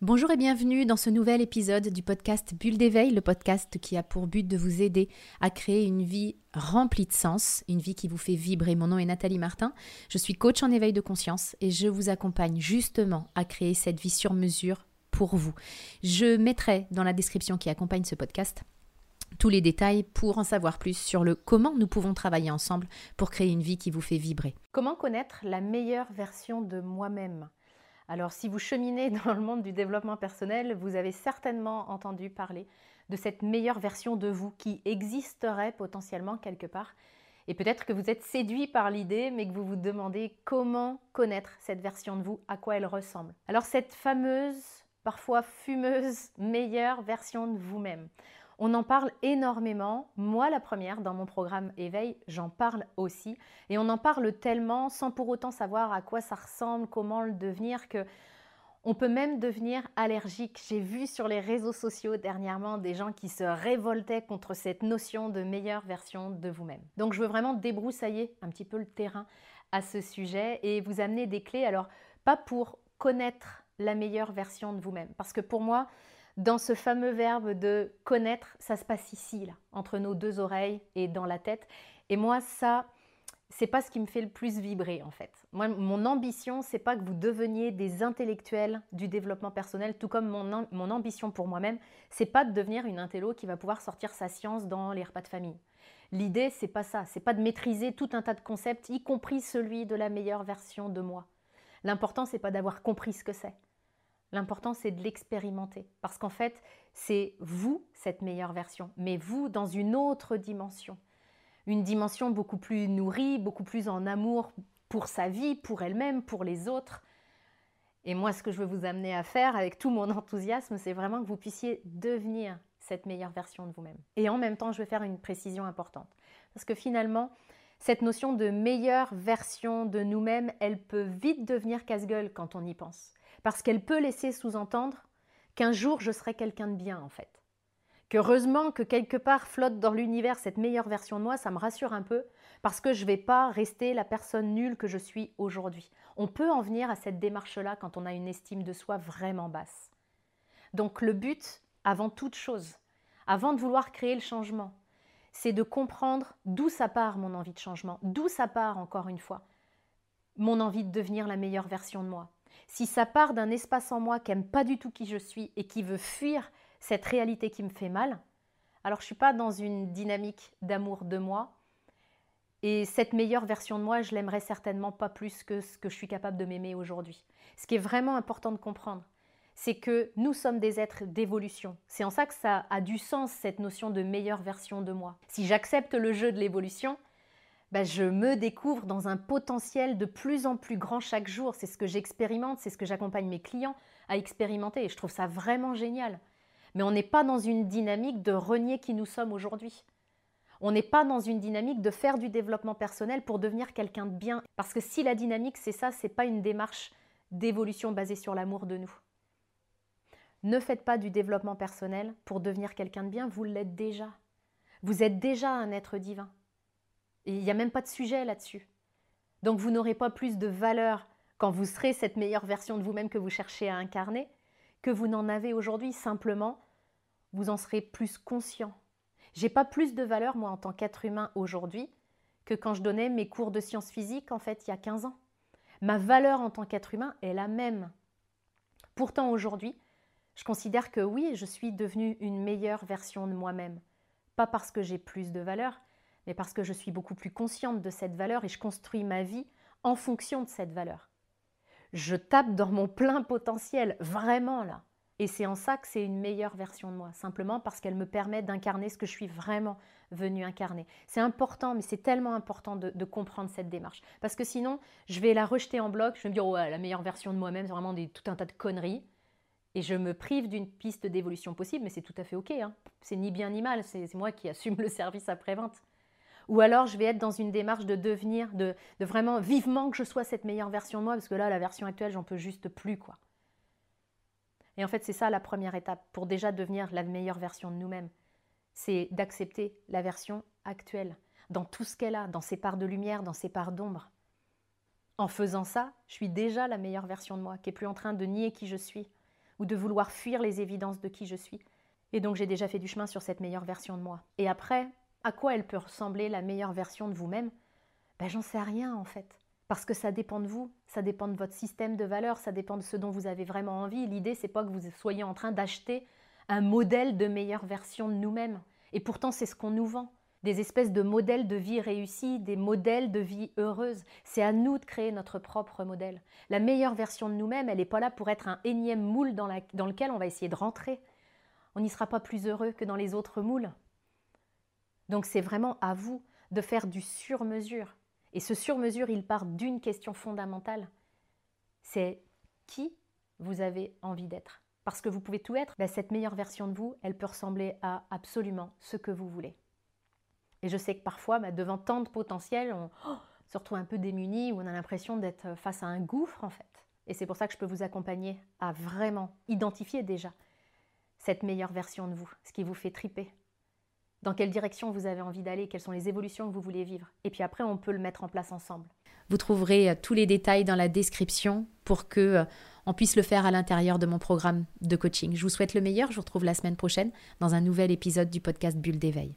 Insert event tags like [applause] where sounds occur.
Bonjour et bienvenue dans ce nouvel épisode du podcast Bulle d'éveil, le podcast qui a pour but de vous aider à créer une vie remplie de sens, une vie qui vous fait vibrer. Mon nom est Nathalie Martin, je suis coach en éveil de conscience et je vous accompagne justement à créer cette vie sur mesure pour vous. Je mettrai dans la description qui accompagne ce podcast tous les détails pour en savoir plus sur le comment nous pouvons travailler ensemble pour créer une vie qui vous fait vibrer. Comment connaître la meilleure version de moi-même? Alors si vous cheminez [laughs] dans le monde du développement personnel, vous avez certainement entendu parler de cette meilleure version de vous qui existerait potentiellement quelque part. Et peut-être que vous êtes séduit par l'idée, mais que vous vous demandez comment connaître cette version de vous, à quoi elle ressemble. Alors cette fameuse, parfois fumeuse, meilleure version de vous-même. On en parle énormément. Moi, la première, dans mon programme Éveil, j'en parle aussi. Et on en parle tellement sans pour autant savoir à quoi ça ressemble, comment le devenir, que on peut même devenir allergique. J'ai vu sur les réseaux sociaux dernièrement des gens qui se révoltaient contre cette notion de meilleure version de vous-même. Donc je veux vraiment débroussailler un petit peu le terrain à ce sujet et vous amener des clés. Alors, pas pour connaître la meilleure version de vous-même, parce que pour moi, dans ce fameux verbe de connaître, ça se passe ici, là, entre nos deux oreilles et dans la tête. Et moi, ça, c'est pas ce qui me fait le plus vibrer en fait. Moi, mon ambition, c'est pas que vous deveniez des intellectuels du développement personnel, tout comme mon, mon ambition pour moi-même, c'est pas de devenir une intello qui va pouvoir sortir sa science dans les repas de famille. L'idée, c'est pas ça, c'est pas de maîtriser tout un tas de concepts, y compris celui de la meilleure version de moi. L'important, c'est pas d'avoir compris ce que c'est. L'important, c'est de l'expérimenter. Parce qu'en fait, c'est vous, cette meilleure version, mais vous dans une autre dimension. Une dimension beaucoup plus nourrie, beaucoup plus en amour pour sa vie, pour elle-même, pour les autres. Et moi, ce que je veux vous amener à faire avec tout mon enthousiasme, c'est vraiment que vous puissiez devenir cette meilleure version de vous-même. Et en même temps, je vais faire une précision importante. Parce que finalement, cette notion de meilleure version de nous-mêmes, elle peut vite devenir casse-gueule quand on y pense parce qu'elle peut laisser sous-entendre qu'un jour je serai quelqu'un de bien en fait. Qu'heureusement que quelque part flotte dans l'univers cette meilleure version de moi, ça me rassure un peu, parce que je ne vais pas rester la personne nulle que je suis aujourd'hui. On peut en venir à cette démarche-là quand on a une estime de soi vraiment basse. Donc le but, avant toute chose, avant de vouloir créer le changement, c'est de comprendre d'où ça part mon envie de changement, d'où ça part encore une fois, mon envie de devenir la meilleure version de moi. Si ça part d'un espace en moi qui n'aime pas du tout qui je suis et qui veut fuir cette réalité qui me fait mal, alors je ne suis pas dans une dynamique d'amour de moi. Et cette meilleure version de moi, je l'aimerais certainement pas plus que ce que je suis capable de m'aimer aujourd'hui. Ce qui est vraiment important de comprendre, c'est que nous sommes des êtres d'évolution. C'est en ça que ça a du sens, cette notion de meilleure version de moi. Si j'accepte le jeu de l'évolution, bah, je me découvre dans un potentiel de plus en plus grand chaque jour. C'est ce que j'expérimente, c'est ce que j'accompagne mes clients à expérimenter et je trouve ça vraiment génial. Mais on n'est pas dans une dynamique de renier qui nous sommes aujourd'hui. On n'est pas dans une dynamique de faire du développement personnel pour devenir quelqu'un de bien. Parce que si la dynamique c'est ça, c'est pas une démarche d'évolution basée sur l'amour de nous. Ne faites pas du développement personnel pour devenir quelqu'un de bien, vous l'êtes déjà. Vous êtes déjà un être divin. Il n'y a même pas de sujet là-dessus. Donc vous n'aurez pas plus de valeur quand vous serez cette meilleure version de vous-même que vous cherchez à incarner que vous n'en avez aujourd'hui. Simplement, vous en serez plus conscient. J'ai pas plus de valeur, moi, en tant qu'être humain aujourd'hui, que quand je donnais mes cours de sciences physiques, en fait, il y a 15 ans. Ma valeur en tant qu'être humain est la même. Pourtant, aujourd'hui, je considère que oui, je suis devenue une meilleure version de moi-même. Pas parce que j'ai plus de valeur, mais parce que je suis beaucoup plus consciente de cette valeur et je construis ma vie en fonction de cette valeur. Je tape dans mon plein potentiel, vraiment là. Et c'est en ça que c'est une meilleure version de moi, simplement parce qu'elle me permet d'incarner ce que je suis vraiment venue incarner. C'est important, mais c'est tellement important de, comprendre cette démarche. Parce que sinon, je vais la rejeter en bloc, je vais me dire, ouais, la meilleure version de moi-même, c'est vraiment tout un tas de conneries. Et je me prive d'une piste d'évolution possible, mais c'est tout à fait OK. Hein. C'est ni bien ni mal, c'est moi qui assume le service après-vente. Ou alors je vais être dans une démarche de devenir, de, vraiment vivement que je sois cette meilleure version de moi, parce que là, la version actuelle, j'en peux juste plus, quoi. Et en fait, c'est ça la première étape pour déjà devenir la meilleure version de nous-mêmes. C'est d'accepter la version actuelle, dans tout ce qu'elle a, dans ses parts de lumière, dans ses parts d'ombre. En faisant ça, je suis déjà la meilleure version de moi, qui est plus en train de nier qui je suis, ou de vouloir fuir les évidences de qui je suis. Et donc j'ai déjà fait du chemin sur cette meilleure version de moi. Et après, à quoi elle peut ressembler la meilleure version de vous-même? Ben, J'en sais rien en fait. Parce que ça dépend de vous, ça dépend de votre système de valeurs, ça dépend de ce dont vous avez vraiment envie. L'idée, c'est pas que vous soyez en train d'acheter un modèle de meilleure version de nous-mêmes. Et pourtant, c'est ce qu'on nous vend. Des espèces de modèles de vie réussis, des modèles de vie heureuse. C'est à nous de créer notre propre modèle. La meilleure version de nous-mêmes, elle n'est pas là pour être un énième moule dans, dans lequel on va essayer de rentrer. On n'y sera pas plus heureux que dans les autres moules. Donc c'est vraiment à vous de faire du sur-mesure. Et ce sur-mesure, il part d'une question fondamentale. C'est qui vous avez envie d'être? Parce que vous pouvez tout être, ben, cette meilleure version de vous, elle peut ressembler à absolument ce que vous voulez. Et je sais que parfois, ben, devant tant de potentiel, on oh, se retrouve un peu démuni ou on a l'impression d'être face à un gouffre en fait. Et c'est pour ça que je peux vous accompagner à vraiment identifier déjà cette meilleure version de vous, ce qui vous fait triper, dans quelle direction vous avez envie d'aller, quelles sont les évolutions que vous voulez vivre. Et puis après, on peut le mettre en place ensemble. Vous trouverez euh, tous les détails dans la description pour que euh, on puisse le faire à l'intérieur de mon programme de coaching. Je vous souhaite le meilleur. Je vous retrouve la semaine prochaine dans un nouvel épisode du podcast Bulle d'éveil.